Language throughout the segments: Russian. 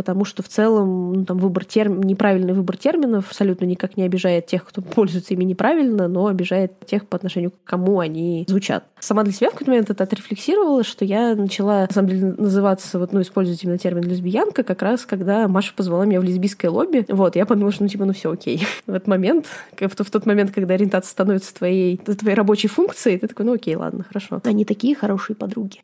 потому что в целом ну, там выбор терм... неправильный выбор терминов абсолютно никак не обижает тех, кто пользуется ими неправильно, но обижает тех по отношению к кому они звучат. Сама для себя в какой-то момент это отрефлексировала, что я начала, на самом деле, называться, вот, ну, использовать именно термин лесбиянка, как раз когда Маша позвала меня в лесбийское лобби. Вот, я подумала, что, ну, типа, ну, все окей. В этот момент, в тот момент, когда ориентация становится твоей, твоей рабочей функцией, ты такой, ну, окей, ладно, хорошо. Они такие хорошие подруги.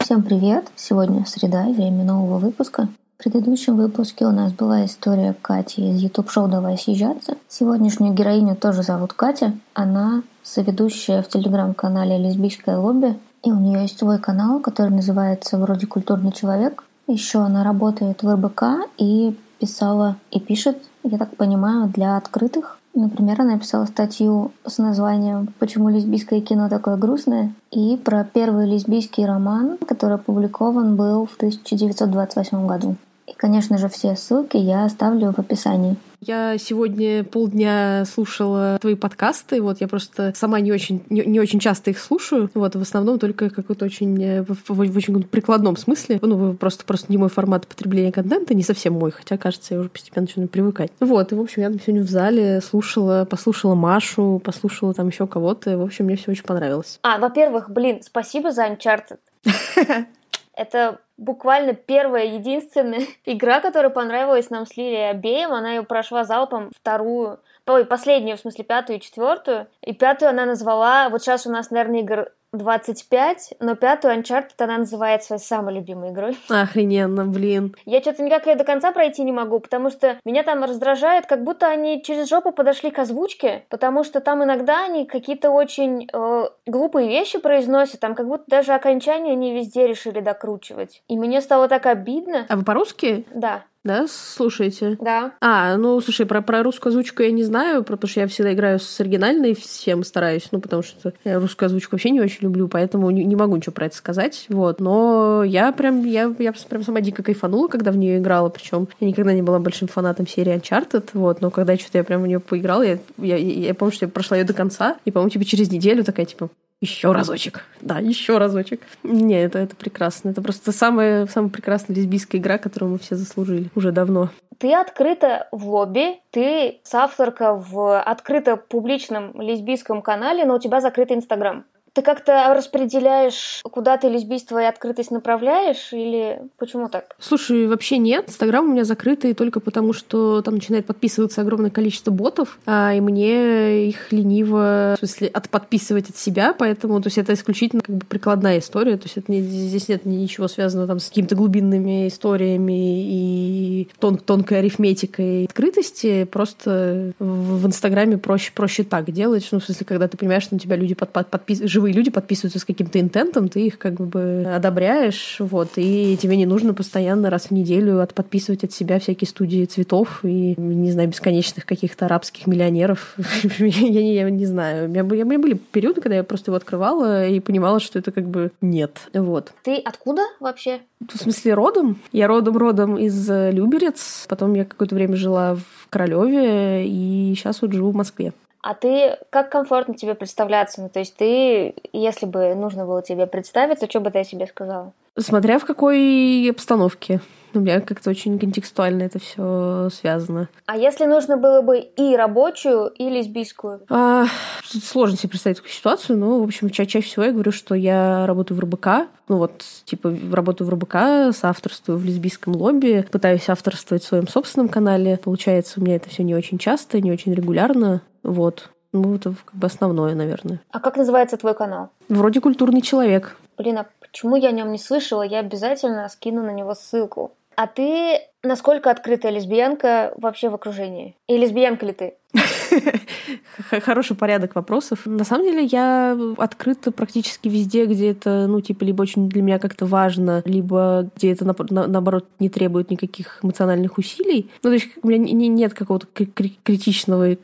Всем привет! Сегодня среда, время нового выпуска. В предыдущем выпуске у нас была история Кати из YouTube-шоу «Давай съезжаться». Сегодняшнюю героиню тоже зовут Катя. Она соведущая в телеграм-канале «Лесбийское лобби». И у нее есть свой канал, который называется вроде «Культурный человек». Еще она работает в РБК и писала и пишет, я так понимаю, для открытых Например, она написала статью с названием «Почему лесбийское кино такое грустное?» и про первый лесбийский роман, который опубликован был в 1928 году. И, конечно же, все ссылки я оставлю в описании. Я сегодня полдня слушала твои подкасты. Вот я просто сама не очень, не, не очень часто их слушаю. Вот в основном только какой-то очень э, в, в, в очень прикладном смысле. Ну, просто, просто не мой формат потребления контента, не совсем мой, хотя, кажется, я уже постепенно начинаю привыкать. Вот, и, в общем, я сегодня в зале слушала, послушала Машу, послушала там еще кого-то. В общем, мне все очень понравилось. А, во-первых, блин, спасибо за Uncharted. Это буквально первая, единственная игра, которая понравилась нам с Лилией обеим. Она ее прошла залпом вторую, ой, последнюю, в смысле, пятую и четвертую. И пятую она назвала, вот сейчас у нас, наверное, игр 25, но пятую Uncharted она называет своей самой любимой игрой. Охрененно, блин. Я что-то никак ее до конца пройти не могу, потому что меня там раздражает, как будто они через жопу подошли к озвучке, потому что там иногда они какие-то очень э, глупые вещи произносят, там как будто даже окончание они везде решили докручивать. И мне стало так обидно. А вы по-русски? Да. Да, слушаете? Да. А, ну, слушай, про, про русскую озвучку я не знаю, потому что я всегда играю с оригинальной, всем стараюсь, ну, потому что я русскую озвучку вообще не очень люблю, поэтому не, не могу ничего про это сказать, вот. Но я прям, я, я прям сама дико кайфанула, когда в нее играла, причем я никогда не была большим фанатом серии Uncharted, вот, но когда что-то я прям в нее поиграла, я, я, я, я помню, что я прошла ее до конца, и, по-моему, типа через неделю такая, типа, еще разочек. Да, еще разочек. Не, это, это прекрасно. Это просто самая, самая прекрасная лесбийская игра, которую мы все заслужили уже давно. Ты открыта в лобби, ты соавторка в открыто публичном лесбийском канале, но у тебя закрытый Инстаграм. Ты как-то распределяешь, куда ты лесбийство и открытость направляешь, или почему так? Слушай, вообще нет. Инстаграм у меня закрытый только потому, что там начинает подписываться огромное количество ботов, а, и мне их лениво, в смысле, отподписывать от себя, поэтому, то есть это исключительно как бы прикладная история, то есть это не, здесь нет ничего связанного там с какими-то глубинными историями и тон, тонкой арифметикой открытости, просто в, в Инстаграме проще, проще так делать, ну, в смысле, когда ты понимаешь, что на тебя люди под, под, подписывают живые люди подписываются с каким-то интентом, ты их как бы одобряешь, вот, и тебе не нужно постоянно раз в неделю от подписывать от себя всякие студии цветов и, не знаю, бесконечных каких-то арабских миллионеров. я, не, я не знаю. У меня, у меня были периоды, когда я просто его открывала и понимала, что это как бы нет. Вот. Ты откуда вообще? В смысле, родом? Я родом-родом из Люберец. Потом я какое-то время жила в Королеве и сейчас вот живу в Москве. А ты, как комфортно тебе представляться? Ну, то есть ты, если бы нужно было тебе представиться, что бы ты о себе сказала? Смотря в какой обстановке. У меня как-то очень контекстуально это все связано. А если нужно было бы и рабочую, и лесбийскую? А, сложно себе представить такую ситуацию, но, в общем, ча чаще всего я говорю, что я работаю в РБК, ну вот, типа, работаю в РБК, соавторствую в лесбийском лобби, пытаюсь авторствовать в своем собственном канале. Получается, у меня это все не очень часто, не очень регулярно. Вот. Ну, это как бы основное, наверное. А как называется твой канал? Вроде культурный человек. Блин, а почему я о нем не слышала? Я обязательно скину на него ссылку. А ты Насколько открытая лесбиянка вообще в окружении? И лесбиянка ли ты? Хороший порядок вопросов. На самом деле я открыта практически везде, где это, ну, типа, либо очень для меня как-то важно, либо где это, наоборот, не требует никаких эмоциональных усилий. Ну, то есть у меня нет какого-то критичного,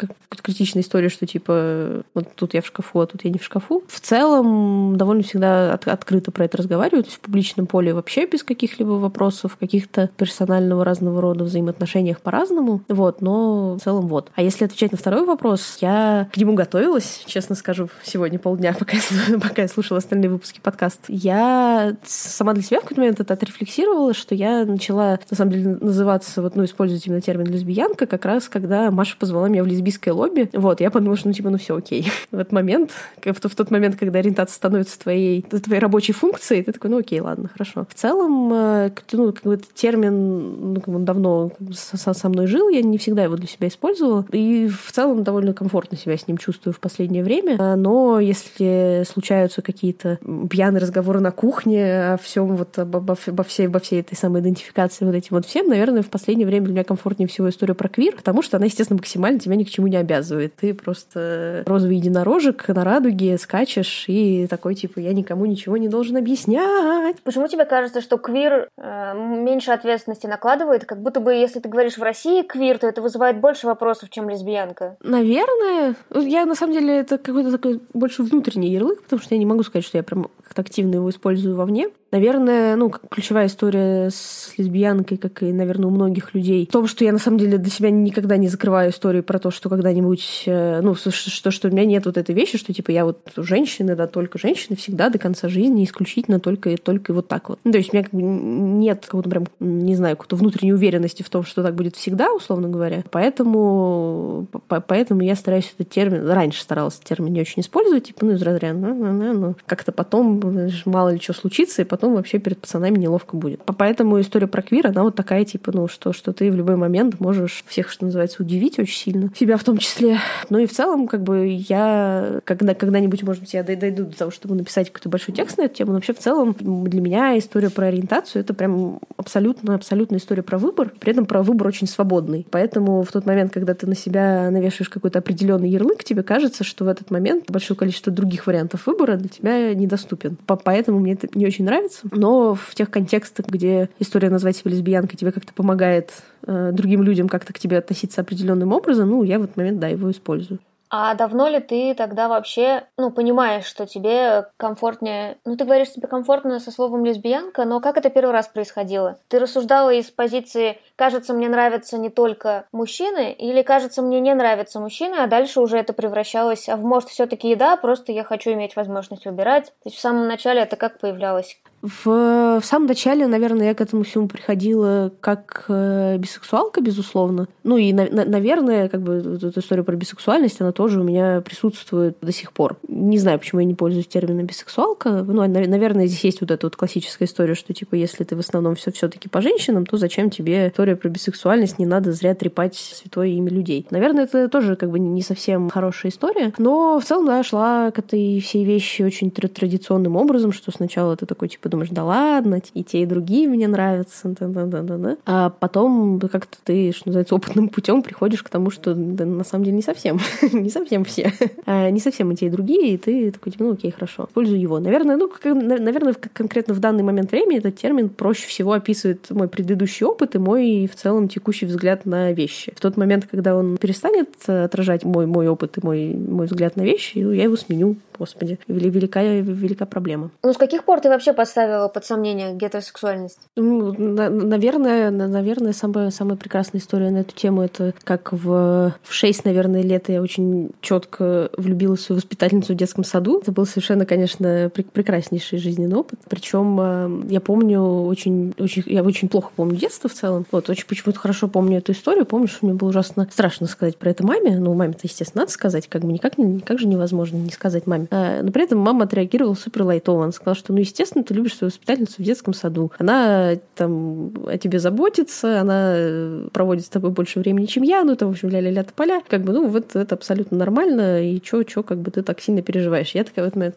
критичной истории, что, типа, вот тут я в шкафу, а тут я не в шкафу. В целом довольно всегда от, открыто про это разговариваю, то есть в публичном поле вообще без каких-либо вопросов, каких-то персонального разного рода взаимоотношениях по-разному. Вот, но в целом вот. А если отвечать на второй вопрос, я к нему готовилась, честно скажу, сегодня полдня, пока я, пока я слушала остальные выпуски подкаста. Я сама для себя в какой-то момент это отрефлексировала, что я начала, на самом деле, называться, вот, ну, использовать именно термин лесбиянка, как раз когда Маша позвала меня в лесбийское лобби. Вот, я подумала, что, ну, типа, ну, все окей. В этот момент, в, в тот момент, когда ориентация становится твоей, твоей рабочей функцией, ты такой, ну, окей, ладно, хорошо. В целом, э, ну, как бы термин, он давно со, мной жил, я не всегда его для себя использовала. И в целом довольно комфортно себя с ним чувствую в последнее время. А, но если случаются какие-то пьяные разговоры на кухне о всем вот обо, обо, всей, обо всей этой самой идентификации вот этим вот всем, наверное, в последнее время для меня комфортнее всего история про квир, потому что она, естественно, максимально тебя ни к чему не обязывает. Ты просто розовый единорожек на радуге скачешь и такой, типа, я никому ничего не должен объяснять. Почему тебе кажется, что квир э, меньше ответственности накладывает? Как будто бы, если ты говоришь в России квир, то это вызывает больше вопросов, чем лесбиянка. Наверное. Я, на самом деле, это какой-то такой больше внутренний ярлык, потому что я не могу сказать, что я прям как-то активно его использую вовне. Наверное, ну, ключевая история с лесбиянкой, как и, наверное, у многих людей, в том, что я, на самом деле, для себя никогда не закрываю историю про то, что когда-нибудь, э, ну, что, что у меня нет вот этой вещи, что, типа, я вот женщина, да, только женщина, всегда до конца жизни исключительно только, только вот так вот. Ну, то есть у меня как бы нет какого-то прям, не знаю, какой-то внутренней уверенности в том, что так будет всегда, условно говоря. Поэтому, поэтому я стараюсь этот термин, раньше старалась термин не очень использовать, типа, ну, из разряда, ну, ну, ну, ну. как-то потом, мало ли что случится, и потом вообще перед пацанами неловко будет. Поэтому история про квир, она вот такая, типа, ну, что, что ты в любой момент можешь всех, что называется, удивить очень сильно. Себя в том числе. Ну и в целом, как бы, я когда, когда-нибудь, может быть, я дойду до того, чтобы написать какой-то большой текст на эту тему, но вообще в целом для меня история про ориентацию — это прям абсолютно, абсолютно история про выбор, при этом про выбор очень свободный. Поэтому в тот момент, когда ты на себя навешиваешь какой-то определенный ярлык, тебе кажется, что в этот момент большое количество других вариантов выбора для тебя недоступен. Поэтому мне это не очень нравится. Но в тех контекстах, где история назвать себя лесбиянкой тебе как-то помогает э, другим людям как-то к тебе относиться определенным образом, ну, я в этот момент, да, его использую. А давно ли ты тогда вообще, ну, понимаешь, что тебе комфортнее... Ну, ты говоришь, тебе комфортно со словом лесбиянка, но как это первый раз происходило? Ты рассуждала из позиции «кажется, мне нравятся не только мужчины» или «кажется, мне не нравятся мужчины», а дальше уже это превращалось, а может все таки еда, просто я хочу иметь возможность выбирать. То есть в самом начале это как появлялось? В, в самом начале, наверное, я к этому всему приходила как э, бисексуалка, безусловно. Ну и, на, на, наверное, как бы эта история про бисексуальность, она тоже у меня присутствует до сих пор. Не знаю, почему я не пользуюсь термином бисексуалка. Ну, наверное, здесь есть вот эта вот классическая история, что, типа, если ты в основном все все таки по женщинам, то зачем тебе история про бисексуальность? Не надо зря трепать святое имя людей. Наверное, это тоже как бы не совсем хорошая история. Но в целом, да, шла к этой всей вещи очень традиционным образом, что сначала ты такой, типа, думаешь, да ладно, и те, и другие мне нравятся, да, да, да, да, да. А потом как-то ты, что называется, опытным путем приходишь к тому, что да, на самом деле не совсем, не совсем все, а, не совсем и те, и другие, и ты такой, типа, ну окей, хорошо, использую его. Наверное, ну, как, наверное, конкретно в данный момент времени этот термин проще всего описывает мой предыдущий опыт и мой в целом текущий взгляд на вещи. В тот момент, когда он перестанет отражать мой, мой опыт и мой, мой взгляд на вещи, я его сменю господи, велика, велика проблема. Ну, с каких пор ты вообще поставила под сомнение гетеросексуальность? Ну, на, наверное, наверное, самая, самая прекрасная история на эту тему это как в, в 6, наверное, лет я очень четко влюбилась в свою воспитательницу в детском саду. Это был совершенно, конечно, прекраснейший жизненный опыт. Причем э, я помню очень, очень, я очень плохо помню детство в целом. Вот, очень почему-то хорошо помню эту историю. Помню, что мне было ужасно страшно сказать про это маме. Ну, маме-то, естественно, надо сказать, как бы никак, никак же невозможно не сказать маме. А, но при этом мама отреагировала супер лайтово. Она сказала, что, ну, естественно, ты любишь свою воспитательницу в детском саду. Она там о тебе заботится, она э, проводит с тобой больше времени, чем я, ну, это, в общем, ля-ля-ля поля. Как бы, ну, вот это абсолютно нормально, и чё, чё, как бы ты так сильно переживаешь. Я такая в этот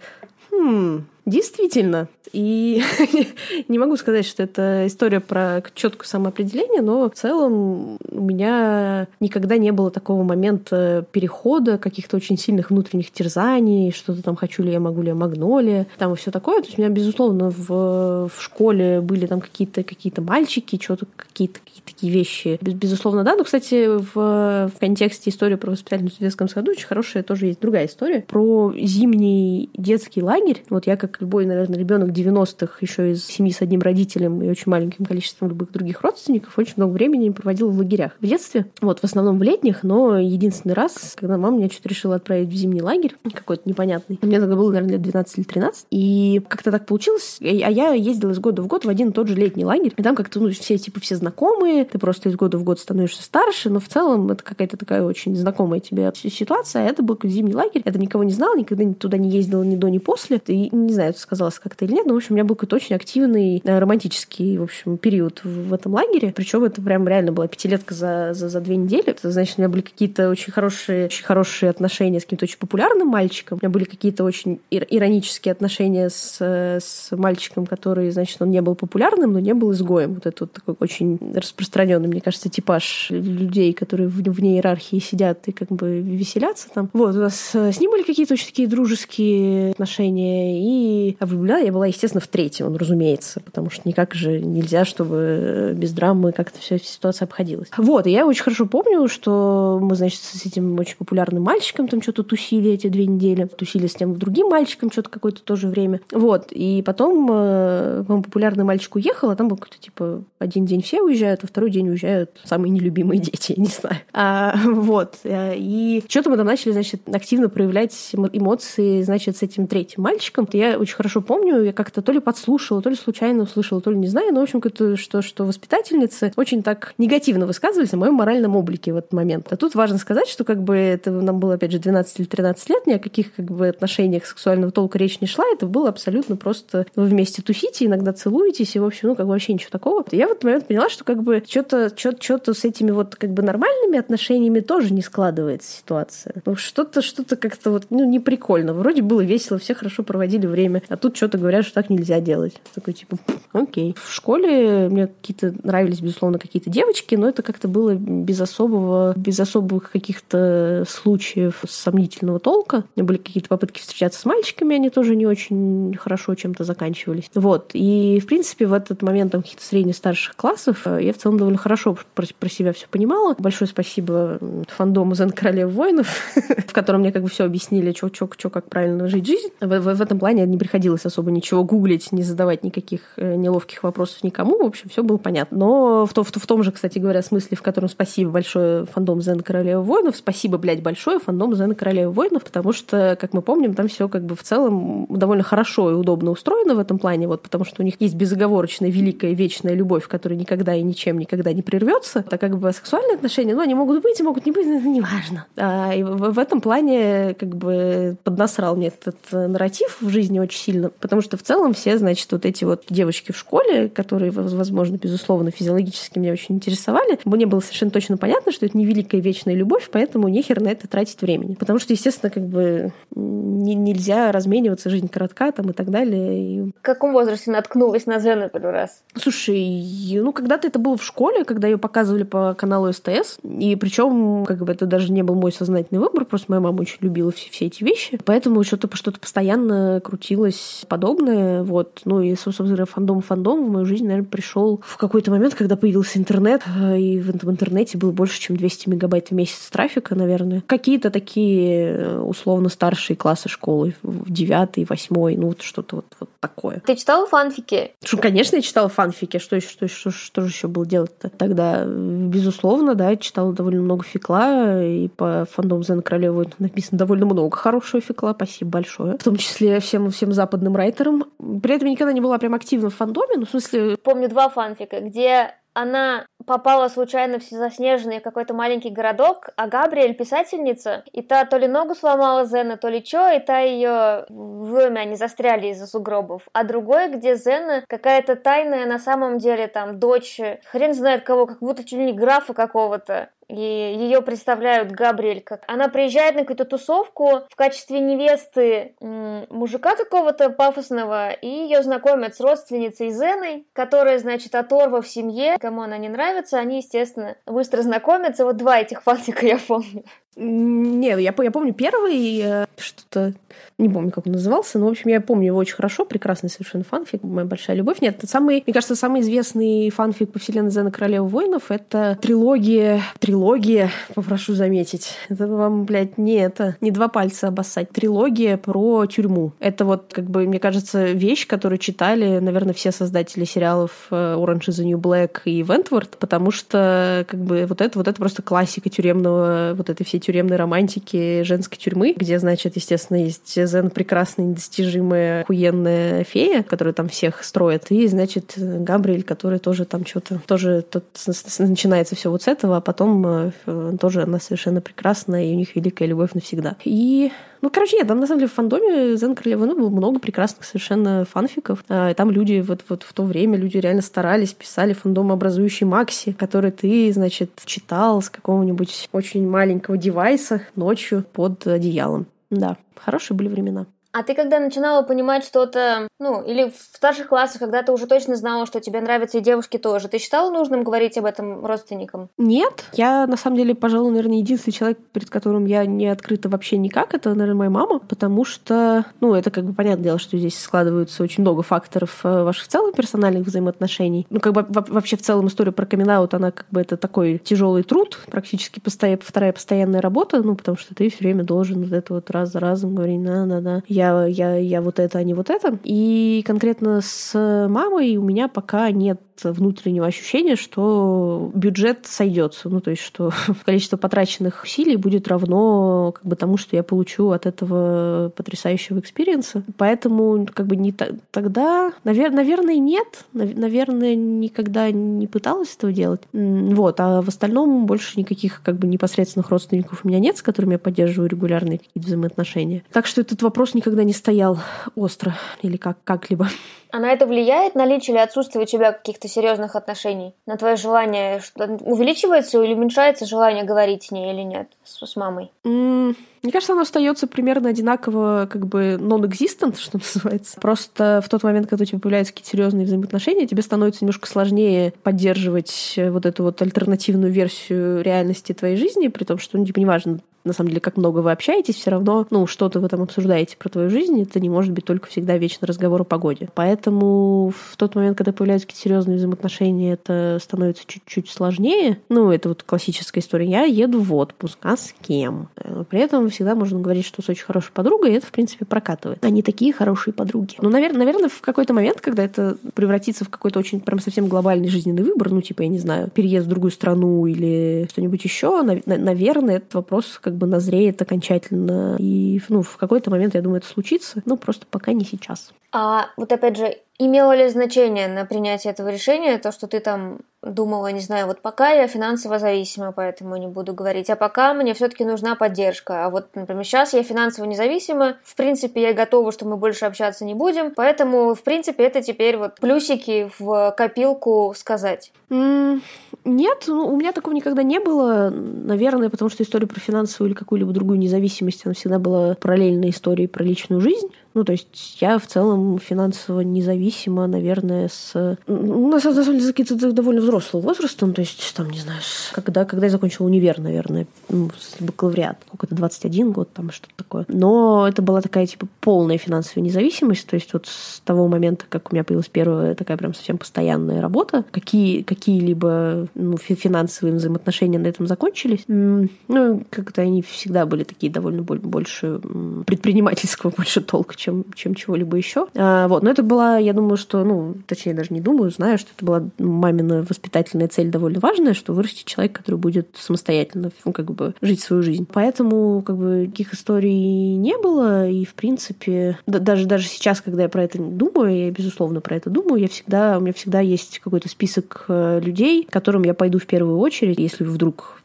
хм, Действительно. И не могу сказать, что это история про четкое самоопределение, но в целом у меня никогда не было такого момента перехода, каких-то очень сильных внутренних терзаний, что-то там хочу ли я, могу ли я, магнолия, там и все такое. То есть у меня, безусловно, в, в школе были там какие-то какие мальчики, что-то какие-то какие такие вещи. Безусловно, да. Но, кстати, в, в контексте истории про воспитательницу в детском саду очень хорошая тоже есть другая история про зимний детский лагерь. Вот я, как любой, наверное, ребенок 90-х, еще из семьи с одним родителем и очень маленьким количеством любых других родственников, очень много времени проводил в лагерях. В детстве, вот, в основном в летних, но единственный раз, когда мама меня что-то решила отправить в зимний лагерь, какой-то непонятный. Мне тогда было, наверное, лет 12 или 13. И как-то так получилось. А я ездила из года в год в один и тот же летний лагерь. И там как-то, ну, все, типа, все знакомые. Ты просто из года в год становишься старше, но в целом это какая-то такая очень знакомая тебе ситуация. Это был зимний лагерь. Я никого не знала, никогда туда не ездила ни до, ни после. И не знаю, это сказалось как-то или нет, но, в общем, у меня был какой-то очень активный э, романтический, в общем, период в, этом лагере. Причем это прям реально была пятилетка за, за, за две недели. Это значит, у меня были какие-то очень хорошие, очень хорошие отношения с каким-то очень популярным мальчиком. У меня были какие-то очень иронические отношения с, с мальчиком, который, значит, он не был популярным, но не был изгоем. Вот это вот такой очень распространенный, мне кажется, типаж людей, которые вне иерархии сидят и как бы веселятся там. Вот, у нас с ним были какие-то очень такие дружеские отношения, и влюблена я была, естественно, в третьем, разумеется, потому что никак же нельзя, чтобы без драмы как-то вся ситуация обходилась. Вот, и я очень хорошо помню, что мы, значит, с этим очень популярным мальчиком там что-то тусили эти две недели, тусили с тем другим мальчиком что-то какое-то тоже время. Вот, и потом, э, популярный мальчик уехал, а там был какой-то, типа, один день все уезжают, а второй день уезжают самые нелюбимые дети, я не знаю. А, вот, э, и что-то мы там начали, значит, активно проявлять эмоции, значит, с этим третьим мальчиком. Я очень хорошо помню, я как-то то ли подслушала, то ли случайно услышала, то ли не знаю, но, в общем, как-то, что, что воспитательницы очень так негативно высказывались о моем моральном облике в этот момент. А тут важно сказать, что как бы это нам было, опять же, 12 или 13 лет, ни о каких как бы отношениях сексуального толка речь не шла, это было абсолютно просто вы вместе тусите, иногда целуетесь, и, в общем, ну, как бы вообще ничего такого. Я в этот момент поняла, что как бы что-то что-то с этими вот как бы нормальными отношениями тоже не складывается ситуация. Ну, что-то, что-то как-то вот, ну, не прикольно. Вроде было весело, все хорошо проводили время, а тут что-то говорят, что так нельзя делать. Такой, типа, окей. В школе мне какие-то нравились, безусловно, какие-то девочки, но это как-то было без особого, без особых каких-то случаев сомнительного толка. Были какие-то попытки встречаться с мальчиками, они тоже не очень хорошо чем-то заканчивались. Вот. И, в принципе, в этот момент там каких-то средне-старших классов э, я в целом довольно хорошо про, про себя все понимала. Большое спасибо фандому Зен Королев воинов, в котором мне как бы все объяснили, что, как правильно жить жизнь. В, в, в этом плане не приходилось особо ничего гуглить, не задавать никаких э, неловких вопросов никому. В общем, все было понятно. Но в, то, в, в том же, кстати говоря, смысле, в котором спасибо большое фандом Зена Королева воинов, спасибо, блядь, большое фандом Зена Королева воинов, потому что, как мы помним, там все как бы в целом довольно хорошо и удобно устроено в этом плане, вот потому что у них есть безоговорочная, великая, вечная любовь, которая никогда и ничем никогда не прервется. Так как бы сексуальные отношения, ну, они могут быть и могут не быть, но это не важно. А, и в, в этом плане как бы поднасрал мне этот нарратив в жизни очень сильно, потому что в целом все, значит, вот эти вот девочки в школе, которые, возможно, безусловно, физиологически меня очень интересовали, мне было совершенно точно понятно, что это не великая вечная любовь, поэтому нехер на это тратить времени. Потому что, естественно, как бы не, нельзя размениваться, жизнь коротка там и так далее. И... В каком возрасте наткнулась на Зену первый раз? Слушай, ну когда-то это было в школе, когда ее показывали по каналу СТС, и причем как бы это даже не был мой сознательный выбор, просто моя мама очень любила все, все эти вещи, поэтому что-то что-то постоянно крутилось подобное, вот. Ну и, собственно, фандом фандом в мою жизнь, наверное, пришел в какой-то момент, когда появился интернет, и в интернете было больше, чем 200 мегабайт в месяц трафика, наверное. Какие-то такие э, условно старшие классы школы, в девятый, восьмой, ну вот что-то вот, вот такое. Ты читала фанфики? Конечно, я читала фанфики. Что еще, что, что, что же еще было делать-то тогда? Безусловно, да, читала довольно много фикла, и по фандому Зена Королевы написано довольно много хорошего фикла, спасибо большое. В том числе всем, всем западным райтерам. При этом я никогда не была прям активна в фандоме, ну, в смысле... Помню два фанфика, где она попала случайно в заснеженный какой-то маленький городок, а Габриэль писательница, и та то ли ногу сломала Зена, то ли чё, и та ее в доме они застряли из-за сугробов. А другой, где Зена какая-то тайная на самом деле там дочь, хрен знает кого, как будто чуть ли не графа какого-то и ее представляют Габриэль как... Она приезжает на какую-то тусовку в качестве невесты мужика какого-то пафосного, и ее знакомят с родственницей Зеной, которая, значит, оторва в семье, кому она не нравится, они, естественно, быстро знакомятся. Вот два этих фантика я помню. Нет, я, я помню первый, э, что-то, не помню, как он назывался, но, в общем, я помню его очень хорошо, прекрасный совершенно фанфик, моя большая любовь. Нет, самый, мне кажется, самый известный фанфик по вселенной Зена Королева воинов — это трилогия, трилогия, попрошу заметить. Это вам, блядь, не это, не два пальца обоссать. Трилогия про тюрьму. Это вот, как бы, мне кажется, вещь, которую читали, наверное, все создатели сериалов э, Orange is the New Black и Wentworth, потому что, как бы, вот это, вот это просто классика тюремного, вот этой всей тюремной романтики женской тюрьмы, где, значит, естественно, есть Зен прекрасная, недостижимая, охуенная фея, которая там всех строит, и, значит, Габриэль, который тоже там что-то, тоже тут начинается все вот с этого, а потом э, тоже она совершенно прекрасная, и у них великая любовь навсегда. И ну, короче, нет, там на самом деле в фандоме Зен Королевы ну, было много прекрасных совершенно фанфиков. А, и там люди вот, вот в то время, люди реально старались, писали фандом образующий Макси, который ты, значит, читал с какого-нибудь очень маленького девайса ночью под одеялом. Да, хорошие были времена. А ты когда начинала понимать что-то, ну, или в старших классах, когда ты уже точно знала, что тебе нравятся и девушки тоже, ты считала нужным говорить об этом родственникам? Нет. Я, на самом деле, пожалуй, наверное, единственный человек, перед которым я не открыта вообще никак, это, наверное, моя мама, потому что, ну, это как бы понятное дело, что здесь складываются очень много факторов э, ваших в целом персональных взаимоотношений. Ну, как бы вообще в целом история про камин она как бы это такой тяжелый труд, практически постоя... вторая постоянная работа, ну, потому что ты все время должен вот это вот раз за разом говорить, да-да-да, я, я, я вот это, а не вот это. И конкретно с мамой у меня пока нет внутреннего ощущения, что бюджет сойдется. Ну, то есть, что количество потраченных усилий будет равно как бы тому, что я получу от этого потрясающего experience а. Поэтому как бы не тогда, навер, наверное, нет. Наверное, никогда не пыталась этого делать. Вот. А в остальном больше никаких как бы непосредственных родственников у меня нет, с которыми я поддерживаю регулярные какие-то взаимоотношения. Так что этот вопрос никогда не стоял остро или как как-либо. А на это влияет наличие или отсутствие у тебя каких-то серьезных отношений? На твое желание что увеличивается или уменьшается желание говорить с ней или нет, с, с мамой? Mm, мне кажется, оно остается примерно одинаково, как бы non-existent, что называется. Просто в тот момент, когда у тебя появляются какие-то серьезные взаимоотношения, тебе становится немножко сложнее поддерживать вот эту вот альтернативную версию реальности твоей жизни, при том, что, ну, типа, неважно, на самом деле, как много вы общаетесь, все равно, ну, что-то вы там обсуждаете про твою жизнь, это не может быть только всегда вечный разговор о погоде. Поэтому в тот момент, когда появляются какие-то серьезные взаимоотношения, это становится чуть-чуть сложнее. Ну, это вот классическая история. Я еду в отпуск, а с кем? При этом всегда можно говорить, что с очень хорошей подругой, и это, в принципе, прокатывает. Они такие хорошие подруги. Ну, наверное, наверное, в какой-то момент, когда это превратится в какой-то очень прям совсем глобальный жизненный выбор, ну, типа, я не знаю, переезд в другую страну или что-нибудь еще, наверное, этот вопрос как назреет окончательно. И ну, в какой-то момент, я думаю, это случится. Ну, просто пока не сейчас. А вот опять же, имело ли значение на принятие этого решения то, что ты там думала, не знаю, вот пока я финансово зависима, поэтому не буду говорить, а пока мне все-таки нужна поддержка. А вот, например, сейчас я финансово независима, в принципе, я готова, что мы больше общаться не будем, поэтому, в принципе, это теперь вот плюсики в копилку сказать. Mm, нет, ну, у меня такого никогда не было, наверное, потому что история про финансовую или какую-либо другую независимость, она всегда была параллельной историей про личную жизнь. Ну, то есть я в целом финансово независима, наверное, с... На самом деле, с каким-то довольно взрослым возрастом, то есть, там, не знаю, когда, когда я закончила универ, наверное, ну, бакалавриат, сколько-то, 21 год, там, что-то такое. Но это была такая, типа, полная финансовая независимость, то есть вот с того момента, как у меня появилась первая такая прям совсем постоянная работа, какие, какие-либо ну, финансовые взаимоотношения на этом закончились. Ну, как-то они всегда были такие довольно больше предпринимательского больше толка, чем, чем чего-либо еще. А, вот. Но это была, я думаю, что, ну, точнее, даже не думаю, знаю, что это была мамина воспитательная цель довольно важная, что вырастить человека, который будет самостоятельно, ну, как бы, жить свою жизнь. Поэтому, как бы, таких историй не было, и, в принципе, да, даже, даже сейчас, когда я про это думаю, я, безусловно, про это думаю, я всегда, у меня всегда есть какой-то список э, людей, которым я пойду в первую очередь, если вдруг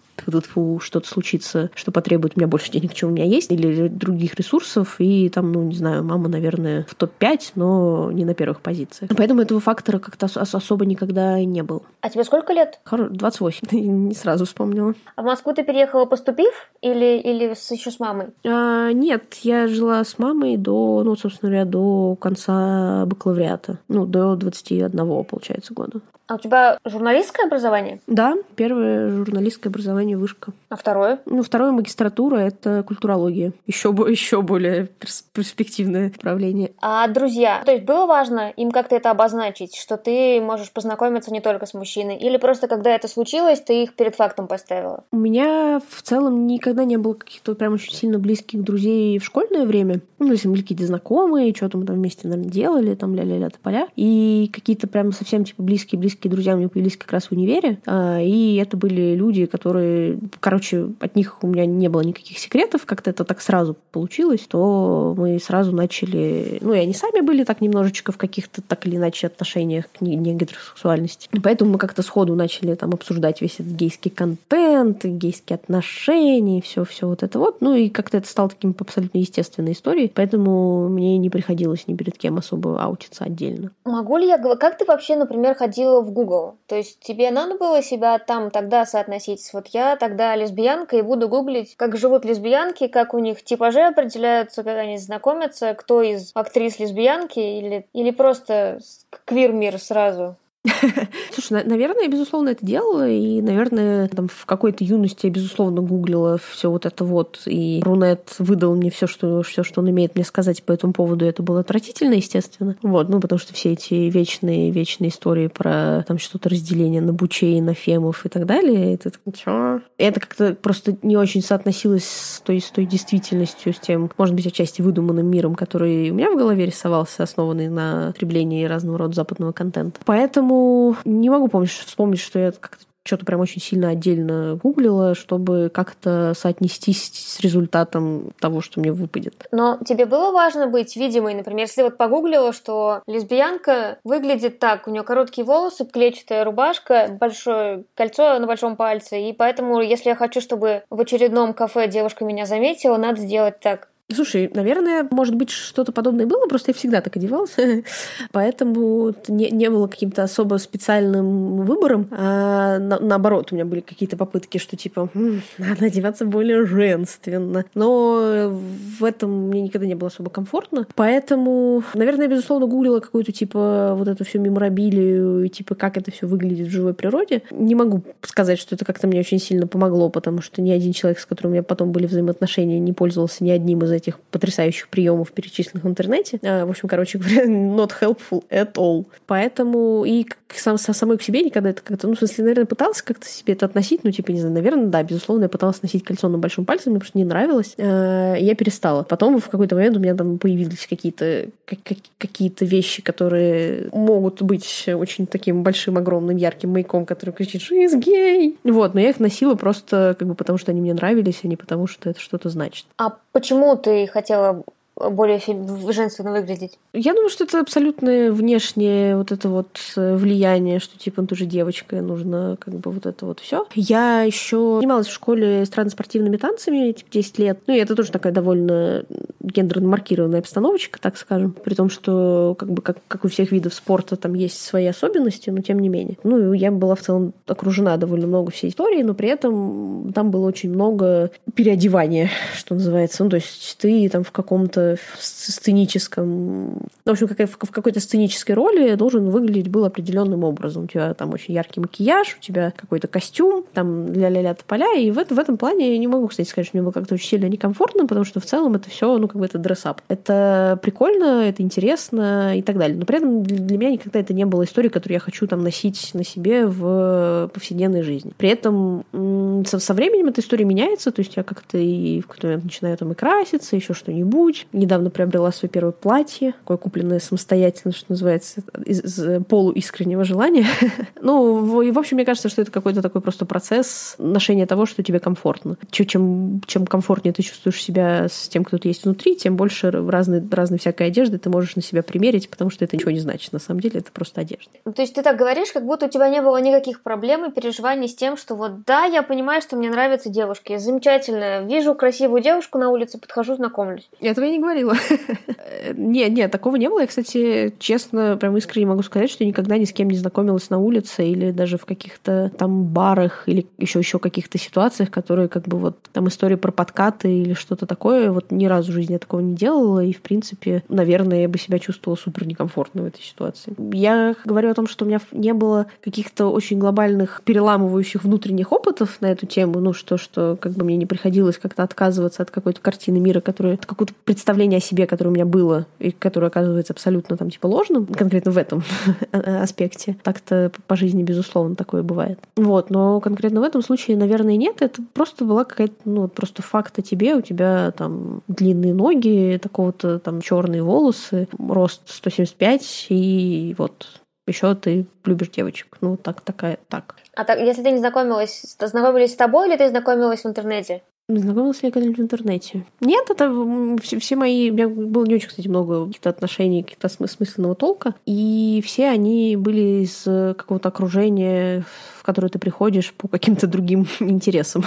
что-то случится, что потребует у меня больше денег, чем у меня есть, или других ресурсов, и там, ну, не знаю, мама, наверное, в топ-5, но не на первых позициях. Поэтому этого фактора как-то особо никогда не было. А тебе сколько лет? 28. не сразу вспомнила. А в Москву ты переехала поступив или, или с, еще с мамой? А, нет, я жила с мамой до, ну, собственно говоря, до конца бакалавриата. Ну, до 21, получается, года. А у тебя журналистское образование? Да, первое журналистское образование вышка. А второе? Ну, второе магистратура — это культурология. Еще, еще более перспективное направление. А друзья? То есть было важно им как-то это обозначить, что ты можешь познакомиться не только с мужчиной? Или просто когда это случилось, ты их перед фактом поставила? У меня в целом никогда не было каких-то прям очень сильно близких друзей в школьное время. Ну, если были какие-то знакомые, что-то мы там вместе, наверное, делали, там ля-ля-ля поля. И какие-то прям совсем типа близкие-близкие близкие друзья у меня появились как раз в универе, а, и это были люди, которые, короче, от них у меня не было никаких секретов, как-то это так сразу получилось, то мы сразу начали, ну и они сами были так немножечко в каких-то так или иначе отношениях к негетеросексуальности. Поэтому мы как-то сходу начали там обсуждать весь этот гейский контент, гейские отношения, все, все вот это вот. Ну и как-то это стало таким абсолютно естественной историей, поэтому мне не приходилось ни перед кем особо аутиться отдельно. Могу ли я... Как ты вообще, например, ходила в Google. То есть тебе надо было себя там тогда соотносить. Вот я тогда лесбиянка и буду гуглить, как живут лесбиянки, как у них типажи определяются, как они знакомятся, кто из актрис лесбиянки или, или просто квир-мир сразу. Слушай, наверное, я, безусловно, это делала, и, наверное, там в какой-то юности я, безусловно, гуглила все вот это вот, и Рунет выдал мне все, что, все, что он имеет мне сказать по этому поводу, это было отвратительно, естественно. Вот, ну, потому что все эти вечные, вечные истории про там что-то разделение на бучей, на фемов и так далее, это ничего. Это как-то просто не очень соотносилось с той, с той действительностью, с тем, может быть, отчасти выдуманным миром, который у меня в голове рисовался, основанный на потреблении разного рода западного контента. Поэтому Поэтому не могу помнить, вспомнить, что я как-то что-то прям очень сильно отдельно гуглила, чтобы как-то соотнестись с результатом того, что мне выпадет. Но тебе было важно быть видимой? Например, если вот погуглила, что лесбиянка выглядит так, у нее короткие волосы, клетчатая рубашка, большое кольцо на большом пальце, и поэтому, если я хочу, чтобы в очередном кафе девушка меня заметила, надо сделать так. Слушай, наверное, может быть, что-то подобное было, просто я всегда так одевалась, поэтому не, не было каким-то особо специальным выбором, а на, наоборот, у меня были какие-то попытки, что типа, надо одеваться более женственно, но в этом мне никогда не было особо комфортно, поэтому, наверное, я, безусловно, гуглила какую-то типа вот эту всю меморабилию и типа как это все выглядит в живой природе. Не могу сказать, что это как-то мне очень сильно помогло, потому что ни один человек, с которым у меня потом были взаимоотношения, не пользовался ни одним из этих потрясающих приемов, перечисленных в интернете. А, в общем, короче говоря, not helpful at all. Поэтому и сам, самой к себе никогда это как-то, ну, в смысле, наверное, пыталась как-то себе это относить, ну, типа, не знаю, наверное, да, безусловно, я пыталась носить кольцо на большом пальце, мне просто не нравилось. А, я перестала. Потом в какой-то момент у меня там появились какие-то какие-то вещи, которые могут быть очень таким большим, огромным, ярким маяком, который кричит «Жизнь гей!» Вот, но я их носила просто как бы потому, что они мне нравились, а не потому, что это что-то значит. А почему ты хотела более женственно выглядеть? Я думаю, что это абсолютно внешнее вот это вот э, влияние, что типа ну, ты же девочка, нужно как бы вот это вот все. Я еще занималась в школе странно-спортивными танцами, типа 10 лет. Ну, и это тоже такая довольно гендерно маркированная обстановочка, так скажем. При том, что как бы как, как у всех видов спорта там есть свои особенности, но тем не менее. Ну, я была в целом окружена довольно много всей истории, но при этом там было очень много переодевания, что называется. Ну, то есть ты там в каком-то сценическом... В общем, как, в какой-то сценической роли должен выглядеть был определенным образом. У тебя там очень яркий макияж, у тебя какой-то костюм, там ля-ля-ля поля. И в, в этом плане я не могу, кстати, сказать, что мне было как-то очень сильно некомфортно, потому что в целом это все, ну, как бы это дресс-ап. Это прикольно, это интересно и так далее. Но при этом для меня никогда это не было историей, которую я хочу там носить на себе в повседневной жизни. При этом со, со временем эта история меняется, то есть я как-то и в какой-то момент начинаю там и краситься, еще что-нибудь недавно приобрела свое первое платье, такое купленное самостоятельно, что называется, из, из полуискреннего желания. ну, и, в общем, мне кажется, что это какой-то такой просто процесс ношения того, что тебе комфортно. Чем, чем комфортнее ты чувствуешь себя с тем, кто ты есть внутри, тем больше разной, разной всякой одежды ты можешь на себя примерить, потому что это ничего не значит. На самом деле это просто одежда. То есть ты так говоришь, как будто у тебя не было никаких проблем и переживаний с тем, что вот да, я понимаю, что мне нравятся девушки, замечательно, вижу красивую девушку на улице, подхожу, знакомлюсь. Этого я не говорила. Нет, нет, такого не было. Я, кстати, честно, прям искренне могу сказать, что никогда ни с кем не знакомилась на улице или даже в каких-то там барах или еще еще каких-то ситуациях, которые как бы вот там история про подкаты или что-то такое. Вот ни разу в жизни я такого не делала. И, в принципе, наверное, я бы себя чувствовала супер некомфортно в этой ситуации. Я говорю о том, что у меня не было каких-то очень глобальных переламывающих внутренних опытов на эту тему. Ну, что, что как бы мне не приходилось как-то отказываться от какой-то картины мира, которая, от какого-то представления о себе, которое у меня было, и которое оказывается абсолютно там типа ложным, конкретно в этом аспекте. Так-то по жизни, безусловно, такое бывает. Вот, но конкретно в этом случае, наверное, нет. Это просто была какая-то, ну, просто факт о тебе. У тебя там длинные ноги, такого-то там черные волосы, рост 175, и вот еще ты любишь девочек. Ну, так, такая, так. А так, если ты не знакомилась, знакомились с тобой или ты знакомилась в интернете? Знакомилась ли я когда-нибудь в интернете? Нет, это все, все мои... У меня было не очень, кстати, много каких-то отношений, каких-то смысленного толка. И все они были из какого-то окружения, в которое ты приходишь по каким-то другим интересам.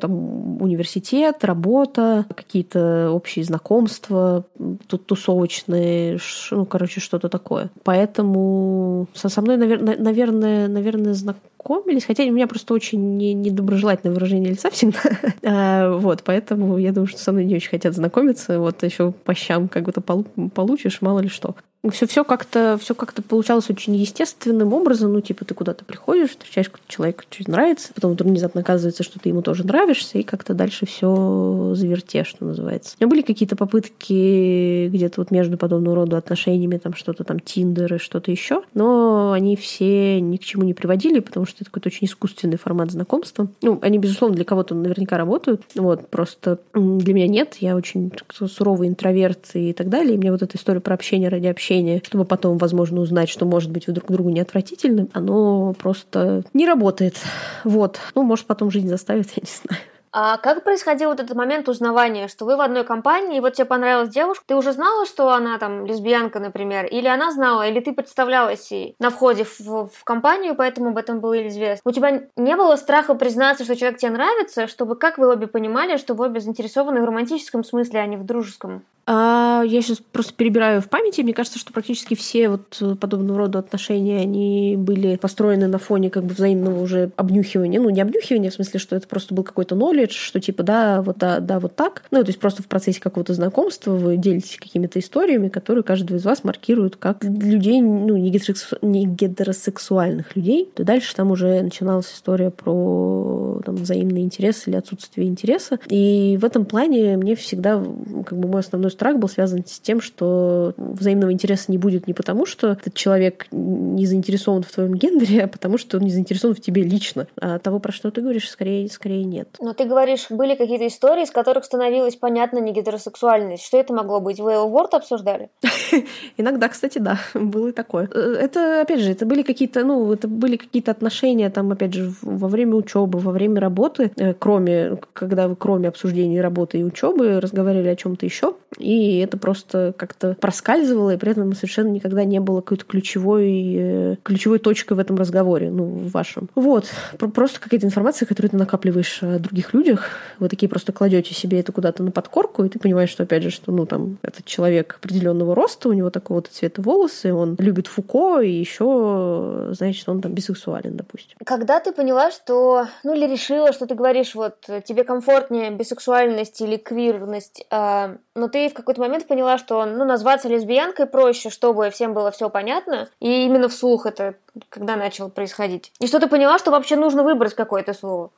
Там университет, работа, какие-то общие знакомства, тут тусовочные, ну, короче, что-то такое. Поэтому со, мной, наверное, наверное, наверное, знакомились, хотя у меня просто очень недоброжелательное выражение лица всегда. А, вот, поэтому я думаю, что со мной не очень хотят знакомиться. Вот еще по щам как будто получишь, мало ли что все, все как-то все как-то получалось очень естественным образом. Ну, типа, ты куда-то приходишь, встречаешь человека, что нравится, потом вдруг внезапно оказывается, что ты ему тоже нравишься, и как-то дальше все завертешь, что называется. У меня были какие-то попытки где-то вот между подобного рода отношениями, там что-то там Тиндер и что-то еще, но они все ни к чему не приводили, потому что это какой-то очень искусственный формат знакомства. Ну, они, безусловно, для кого-то наверняка работают, вот, просто для меня нет, я очень суровый интроверт и так далее, и мне вот эта история про общение ради общения общение, чтобы потом, возможно, узнать, что может быть вы друг другу не отвратительным, оно просто не работает. Вот. Ну, может, потом жизнь заставит, я не знаю. А как происходил вот этот момент узнавания, что вы в одной компании, и вот тебе понравилась девушка, ты уже знала, что она там лесбиянка, например, или она знала, или ты представлялась ей на входе в, в компанию, поэтому об этом было известно. У тебя не было страха признаться, что человек тебе нравится, чтобы как вы обе понимали, что вы обе заинтересованы в романтическом смысле, а не в дружеском? А, я сейчас просто перебираю в памяти. Мне кажется, что практически все вот подобного рода отношения, они были построены на фоне как бы взаимного уже обнюхивания. Ну, не обнюхивания, в смысле, что это просто был какой-то knowledge, что типа да, вот да, да, вот так. Ну, то есть просто в процессе какого-то знакомства вы делитесь какими-то историями, которые каждый из вас маркирует как людей, ну, не, гетеросексу... не гетеросексуальных людей. То дальше там уже начиналась история про там, взаимный интерес или отсутствие интереса. И в этом плане мне всегда как бы мой основной страх был связан с тем, что взаимного интереса не будет не потому, что этот человек не заинтересован в твоем гендере, а потому что он не заинтересован в тебе лично. А того, про что ты говоришь, скорее, скорее нет. Но ты говоришь, были какие-то истории, из которых становилось понятно не гетеросексуальность. Что это могло быть? Вы Word обсуждали? Иногда, кстати, да, было и такое. Э, это, опять же, это были какие-то, ну, это были какие-то отношения, там, опять же, во время учебы, во время работы, э, кроме, когда вы кроме обсуждения работы и учебы разговаривали о чем-то еще, и это просто как-то проскальзывало, и при этом совершенно никогда не было какой-то ключевой, э, ключевой точкой в этом разговоре, ну, в вашем. Вот. Просто какая-то информация, которую ты накапливаешь о других людях, вы такие просто кладете себе это куда-то на подкорку, и ты понимаешь, что, опять же, что, ну, там, этот человек определенного роста, у него такого-то цвета волосы, он любит Фуко, и еще, значит, он там бисексуален, допустим. Когда ты поняла, что, ну, или решила, что ты говоришь, вот, тебе комфортнее бисексуальность или квирность, э, но ты в какой-то момент поняла, что ну, назваться лесбиянкой проще, чтобы всем было все понятно. И именно вслух это когда начало происходить. И что ты поняла, что вообще нужно выбрать какое-то слово.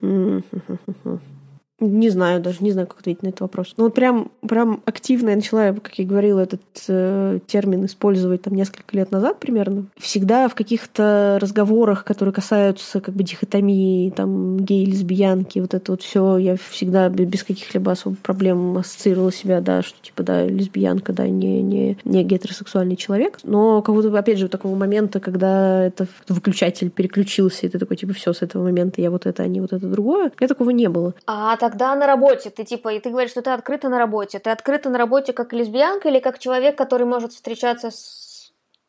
Не знаю даже, не знаю, как ответить на этот вопрос. Ну вот прям, прям активно я начала, как я говорила, этот э, термин использовать там несколько лет назад примерно. Всегда в каких-то разговорах, которые касаются как бы дихотомии, там, гей, лесбиянки, вот это вот все, я всегда без каких-либо особых проблем ассоциировала себя, да, что типа, да, лесбиянка, да, не, не, не гетеросексуальный человек. Но какого-то, опять же, такого момента, когда это выключатель переключился, и ты такой, типа, все, с этого момента я вот это, а не вот это другое, меня такого не было. А тогда на работе ты, типа, и ты говоришь, что ты открыта на работе. Ты открыта на работе как лесбиянка или как человек, который может встречаться с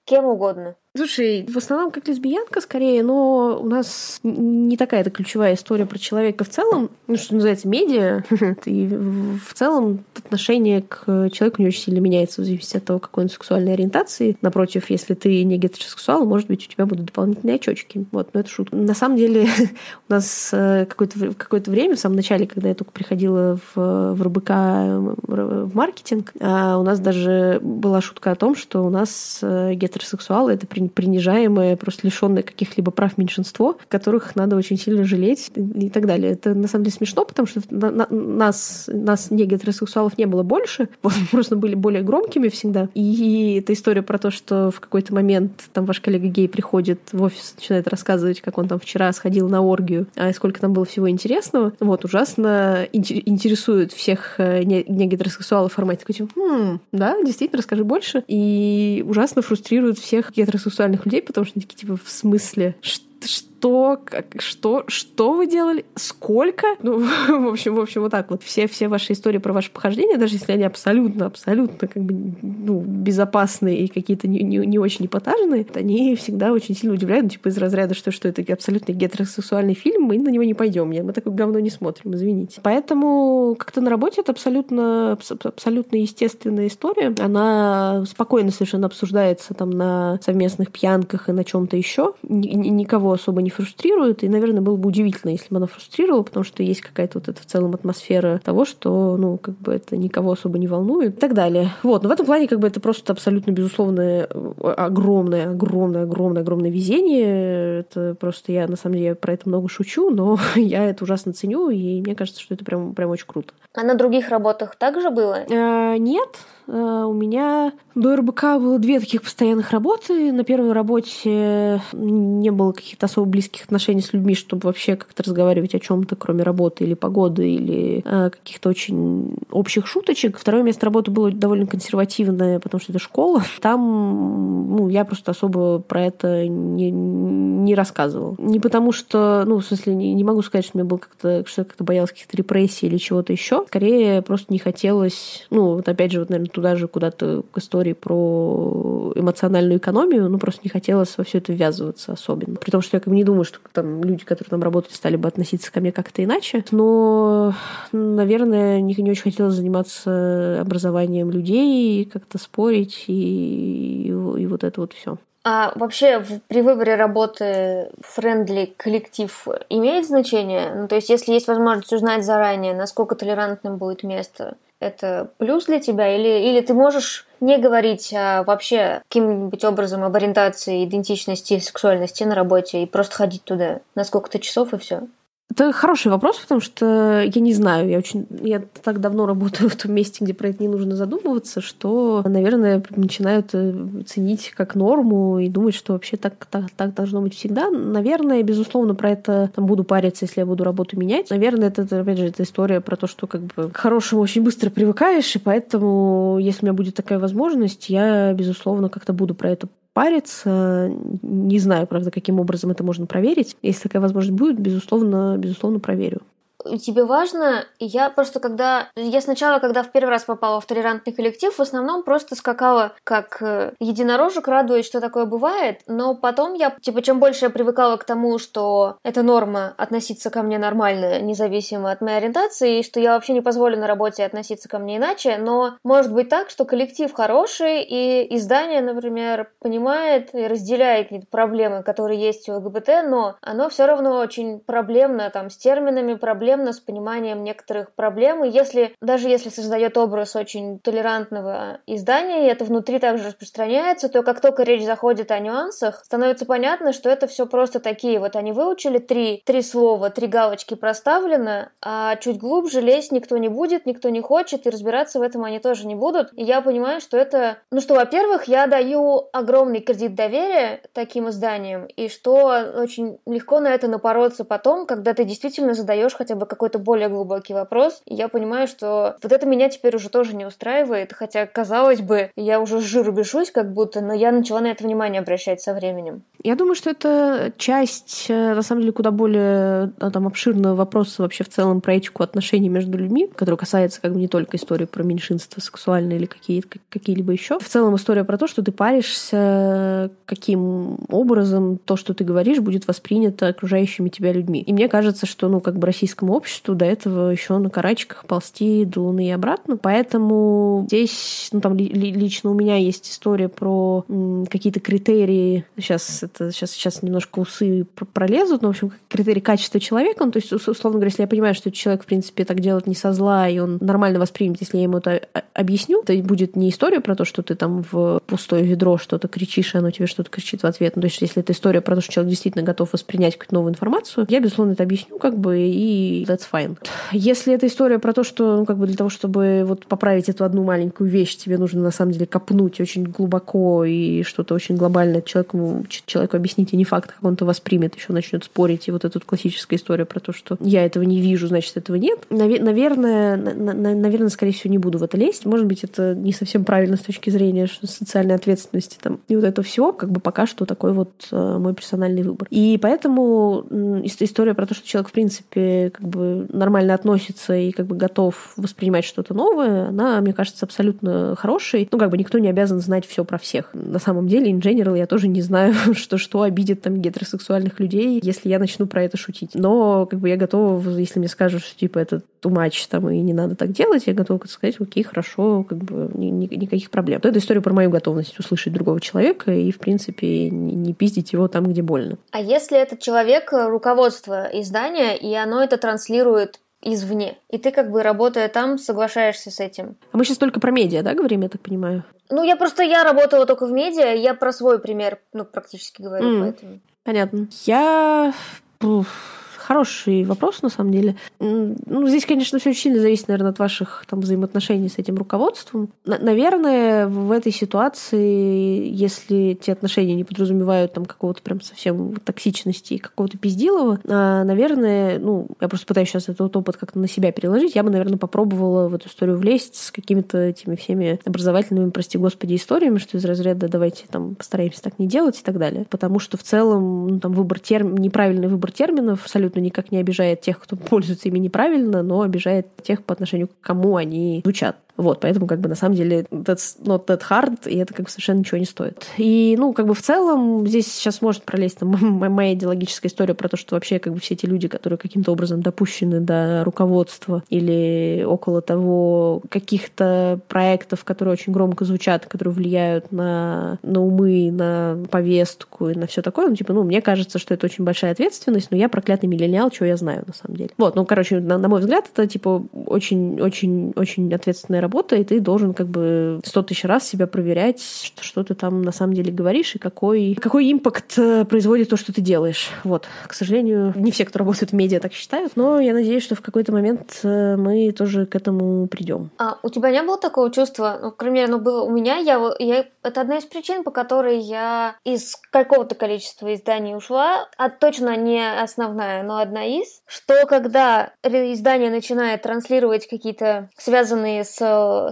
кем угодно? Слушай, в основном как лесбиянка скорее, но у нас не такая это ключевая история про человека в целом, ну, что называется, медиа. И в целом отношение к человеку не очень сильно меняется в зависимости от того, какой он сексуальной ориентации. Напротив, если ты не гетеросексуал, может быть, у тебя будут дополнительные очечки. Вот, но это шутка. На самом деле, у нас э, какое-то какое время, в самом начале, когда я только приходила в, в РБК в маркетинг, а у нас даже была шутка о том, что у нас э, гетеросексуалы — это принижаемое, просто лишенное каких-либо прав меньшинство, которых надо очень сильно жалеть и так далее. Это на самом деле смешно, потому что на, на, нас, нас не гетеросексуалов не было больше, вот, просто были более громкими всегда. И эта история про то, что в какой-то момент там ваш коллега гей приходит в офис, начинает рассказывать, как он там вчера сходил на оргию, а сколько там было всего интересного, вот, ужасно интересует всех э, не, не гетеросексуалов формате такой, типа, хм, да, действительно, расскажи больше. И ужасно фрустрирует всех гетеросексуалов сексуальных людей, потому что они такие, типа, в смысле? Что? Что, как, что, что вы делали, сколько. Ну, в общем, в общем, вот так вот. Все, все ваши истории про ваше похождение, даже если они абсолютно, абсолютно как бы ну, безопасные и какие-то не, не, не очень эпатажные, они всегда очень сильно удивляют, ну, типа из разряда, что, что это абсолютно гетеросексуальный фильм, мы на него не пойдем, мы такое говно не смотрим, извините. Поэтому как-то на работе это абсолютно, абсолютно естественная история. Она спокойно совершенно обсуждается там на совместных пьянках и на чем-то еще. Никого особо не фрустрирует, и, наверное, было бы удивительно, если бы она фрустрировала, потому что есть какая-то вот эта в целом атмосфера того, что, ну, как бы это никого особо не волнует и так далее. Вот, но в этом плане как бы это просто абсолютно безусловное огромное, огромное, огромное, огромное везение. Это просто я, на самом деле, про это много шучу, но я это ужасно ценю, и мне кажется, что это прям, прям очень круто. А на других работах также было? А, нет, у меня до РБК было две таких постоянных работы. На первой работе не было каких-то особо близких отношений с людьми, чтобы вообще как-то разговаривать о чем-то, кроме работы или погоды, или э, каких-то очень общих шуточек. Второе место работы было довольно консервативное, потому что это школа. Там ну, я просто особо про это не, не рассказывала. Не потому что, ну, в смысле, не, не могу сказать, что мне было как-то, что я как-то боялась каких-то репрессий или чего-то еще. Скорее, просто не хотелось, ну, вот опять же, вот, наверное, туда же куда-то к истории про эмоциональную экономию, ну, просто не хотелось во все это ввязываться особенно. При том, что я как бы не думаю, что там люди, которые там работали, стали бы относиться ко мне как-то иначе. Но, наверное, не, не очень хотелось заниматься образованием людей, как-то спорить и, и, и вот это вот все. А вообще при выборе работы френдли коллектив имеет значение? Ну, то есть, если есть возможность узнать заранее, насколько толерантным будет место, это плюс для тебя? Или, или ты можешь не говорить а вообще каким-нибудь образом об ориентации, идентичности, сексуальности на работе и просто ходить туда на сколько-то часов и все? Это хороший вопрос, потому что я не знаю, я очень, я так давно работаю в том месте, где про это не нужно задумываться, что, наверное, начинают э, ценить как норму и думать, что вообще так, так, так должно быть всегда. Наверное, безусловно, про это там буду париться, если я буду работу менять. Наверное, это, опять же, это история про то, что как бы к хорошему очень быстро привыкаешь, и поэтому, если у меня будет такая возможность, я, безусловно, как-то буду про это париться. Не знаю, правда, каким образом это можно проверить. Если такая возможность будет, безусловно, безусловно проверю тебе важно, я просто когда... Я сначала, когда в первый раз попала в толерантный коллектив, в основном просто скакала как э, единорожек, радуясь, что такое бывает, но потом я, типа, чем больше я привыкала к тому, что это норма относиться ко мне нормально, независимо от моей ориентации, и что я вообще не позволю на работе относиться ко мне иначе, но может быть так, что коллектив хороший, и издание, например, понимает и разделяет какие-то проблемы, которые есть у ЛГБТ, но оно все равно очень проблемно там с терминами, проблемами проблемно с пониманием некоторых проблем. И если, даже если создает образ очень толерантного издания, и это внутри также распространяется, то как только речь заходит о нюансах, становится понятно, что это все просто такие. Вот они выучили три, три слова, три галочки проставлены, а чуть глубже лезть никто не будет, никто не хочет, и разбираться в этом они тоже не будут. И я понимаю, что это... Ну что, во-первых, я даю огромный кредит доверия таким изданиям, и что очень легко на это напороться потом, когда ты действительно задаешь хотя бы какой-то более глубокий вопрос. И я понимаю, что вот это меня теперь уже тоже не устраивает, хотя, казалось бы, я уже с жиру бешусь как будто, но я начала на это внимание обращать со временем. Я думаю, что это часть, э, на самом деле, куда более э, там, обширного вопроса вообще в целом про этику отношений между людьми, который касается как бы не только истории про меньшинство сексуальные или какие, какие-либо еще. В целом история про то, что ты паришься, каким образом то, что ты говоришь, будет воспринято окружающими тебя людьми. И мне кажется, что, ну, как бы российскому обществу до этого еще на карачках ползти до Луны и обратно. Поэтому здесь, ну, там лично у меня есть история про какие-то критерии. Сейчас это сейчас, сейчас немножко усы пролезут, но, в общем, критерий качества человека. Ну, то есть, условно говоря, если я понимаю, что человек, в принципе, так делает не со зла, и он нормально воспримет, если я ему это объясню, то будет не история про то, что ты там в пустое ведро что-то кричишь, и оно тебе что-то кричит в ответ. Ну, то есть, если это история про то, что человек действительно готов воспринять какую-то новую информацию, я, безусловно, это объясню, как бы, и that's fine. Если это история про то, что, ну, как бы для того, чтобы вот поправить эту одну маленькую вещь, тебе нужно на самом деле копнуть очень глубоко и что-то очень глобальное человеку, человеку объяснить, и не факт, как он это воспримет, еще начнет спорить. И вот эта классическая история про то, что я этого не вижу, значит, этого нет. Наверное, наверное, скорее всего, не буду в это лезть. Может быть, это не совсем правильно с точки зрения социальной ответственности там, и вот это все, как бы пока что такой вот э, мой персональный выбор. И поэтому история про то, что человек, в принципе, бы нормально относится и как бы готов воспринимать что-то новое, она, мне кажется, абсолютно хорошей. Ну, как бы никто не обязан знать все про всех. На самом деле, in general, я тоже не знаю, что, что обидит там гетеросексуальных людей, если я начну про это шутить. Но как бы я готова, если мне скажут, что типа это тумач там и не надо так делать, я готова сказать, окей, хорошо, как бы ни, ни, никаких проблем. То это история про мою готовность услышать другого человека и, в принципе, не, не пиздить его там, где больно. А если этот человек руководство издания, и оно это транслирует извне. И ты как бы работая там, соглашаешься с этим. А мы сейчас только про медиа, да, говорим, я так понимаю? Ну, я просто, я работала только в медиа, я про свой пример, ну, практически говорю, mm. поэтому. Понятно. Я... Уф Хороший вопрос, на самом деле. Ну, здесь, конечно, все очень сильно зависит, наверное, от ваших там, взаимоотношений с этим руководством. наверное, в этой ситуации, если те отношения не подразумевают там какого-то прям совсем токсичности и какого-то пиздилова, наверное, ну, я просто пытаюсь сейчас этот опыт как-то на себя переложить, я бы, наверное, попробовала в эту историю влезть с какими-то этими всеми образовательными, прости господи, историями, что из разряда давайте там постараемся так не делать и так далее. Потому что в целом, ну, там, выбор терм... неправильный выбор терминов абсолютно абсолютно никак не обижает тех, кто пользуется ими неправильно, но обижает тех, по отношению к кому они звучат. Вот, поэтому как бы на самом деле that's not that hard, и это как бы совершенно ничего не стоит. И, ну, как бы в целом здесь сейчас может пролезть там, моя идеологическая история про то, что вообще как бы все эти люди, которые каким-то образом допущены до руководства или около того каких-то проектов, которые очень громко звучат, которые влияют на, на умы, на повестку и на все такое, ну, типа, ну, мне кажется, что это очень большая ответственность, но я проклятый миллениал, чего я знаю на самом деле. Вот, ну, короче, на, на мой взгляд, это, типа, очень-очень-очень ответственная работа, и ты должен как бы сто тысяч раз себя проверять, что, что ты там на самом деле говоришь, и какой, какой импакт э, производит то, что ты делаешь. Вот. К сожалению, не все, кто работает в медиа, так считают, но я надеюсь, что в какой-то момент э, мы тоже к этому придем. А у тебя не было такого чувства, ну, к примеру, ну, было у меня, я, я, это одна из причин, по которой я из какого-то количества изданий ушла, а точно не основная, но одна из, что когда издание начинает транслировать какие-то связанные с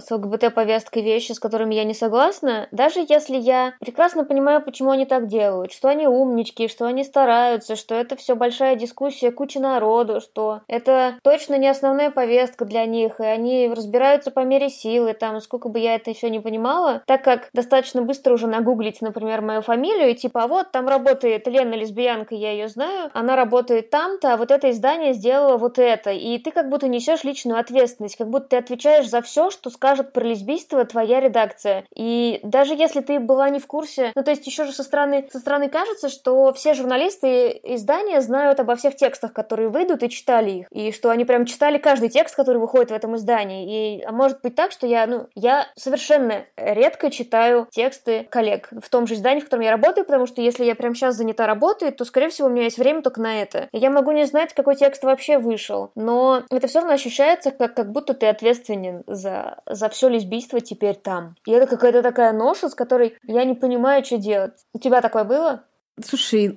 с ЛГБТ-повесткой вещи, с которыми я не согласна, даже если я прекрасно понимаю, почему они так делают, что они умнички, что они стараются, что это все большая дискуссия, куча народу, что это точно не основная повестка для них, и они разбираются по мере силы, там, сколько бы я это еще не понимала, так как достаточно быстро уже нагуглить, например, мою фамилию, и типа, а вот там работает Лена лесбиянка, я ее знаю, она работает там-то, а вот это издание сделало вот это, и ты как будто несешь личную ответственность, как будто ты отвечаешь за все, что скажет про лесбийство твоя редакция. И даже если ты была не в курсе, ну то есть еще же со стороны, со стороны кажется, что все журналисты издания знают обо всех текстах, которые выйдут, и читали их. И что они прям читали каждый текст, который выходит в этом издании. И а может быть так, что я, ну, я совершенно редко читаю тексты коллег в том же издании, в котором я работаю, потому что если я прямо сейчас занята работой, то, скорее всего, у меня есть время только на это. Я могу не знать, какой текст вообще вышел, но это все равно ощущается, как, как будто ты ответственен за, за все лесбийство теперь там. И это какая-то такая ноша, с которой я не понимаю, что делать. У тебя такое было? Слушай,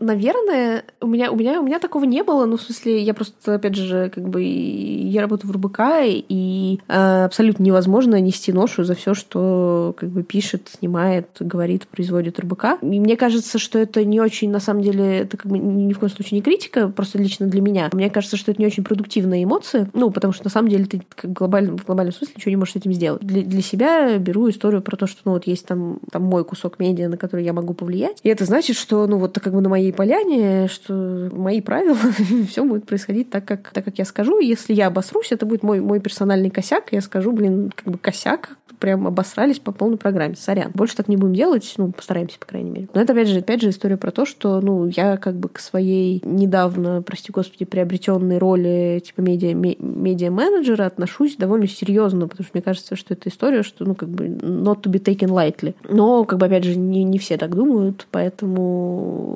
наверное, у меня, у меня, у меня такого не было. Ну, в смысле, я просто, опять же, как бы я работаю в РБК, и э, абсолютно невозможно нести ношу за все, что как бы пишет, снимает, говорит, производит РБК. И мне кажется, что это не очень, на самом деле, это как бы ни в коем случае не критика, просто лично для меня. Мне кажется, что это не очень продуктивная эмоция, ну, потому что на самом деле ты как глобально, в глобальном смысле ничего не можешь с этим сделать. Для, для себя беру историю про то, что, ну, вот есть там, там мой кусок медиа, на который я могу повлиять, и это значит, значит, что, ну, вот как бы на моей поляне, что мои правила, все будет происходить так как, так, как я скажу. Если я обосрусь, это будет мой, мой персональный косяк. Я скажу, блин, как бы косяк, прям обосрались по полной программе. Сорян. Больше так не будем делать, ну, постараемся, по крайней мере. Но это, опять же, опять же, история про то, что, ну, я как бы к своей недавно, прости господи, приобретенной роли, типа, медиа, медиа-менеджера отношусь довольно серьезно, потому что мне кажется, что это история, что, ну, как бы, not to be taken lightly. Но, как бы, опять же, не, не все так думают, поэтому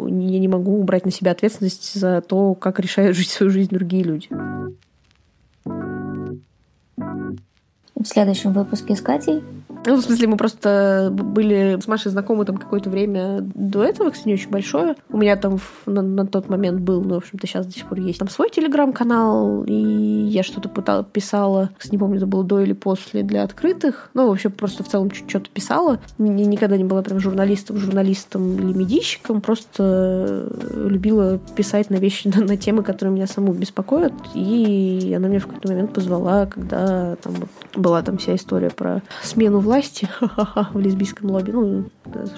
я не могу убрать на себя ответственность за то, как решают жить свою жизнь другие люди. В следующем выпуске с Катей ну, в смысле, мы просто были с Машей знакомы там какое-то время до этого, кстати, не очень большое. У меня там на, на тот момент был, ну, в общем-то, сейчас до сих пор есть там свой телеграм-канал, и я что-то пытала, писала, не помню, это было до или после, для открытых. Ну, вообще, просто в целом что-то писала. Никогда не была прям журналистом, журналистом или медийщиком, просто любила писать на вещи, на, на темы, которые меня саму беспокоят, и она меня в какой-то момент позвала, когда там вот была там вся история про смену власти власти в лесбийском лобби. Ну,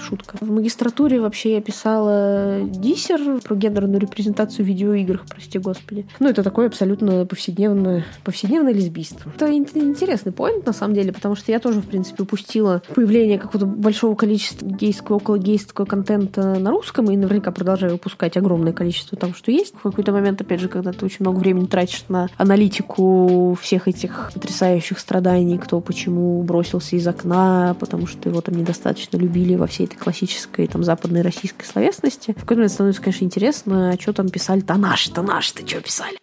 шутка. В магистратуре вообще я писала диссер про гендерную репрезентацию в видеоиграх, прости господи. Ну, это такое абсолютно повседневное, повседневное лесбийство. Это интересный поинт, на самом деле, потому что я тоже, в принципе, упустила появление какого-то большого количества гейского, около гейского контента на русском, и наверняка продолжаю выпускать огромное количество того, что есть. В какой-то момент, опять же, когда ты очень много времени тратишь на аналитику всех этих потрясающих страданий, кто почему бросился из окна окна, потому что его там недостаточно любили во всей этой классической там западной российской словесности. В какой-то момент становится, конечно, интересно, а что там писали-то наши-то наши-то что писали?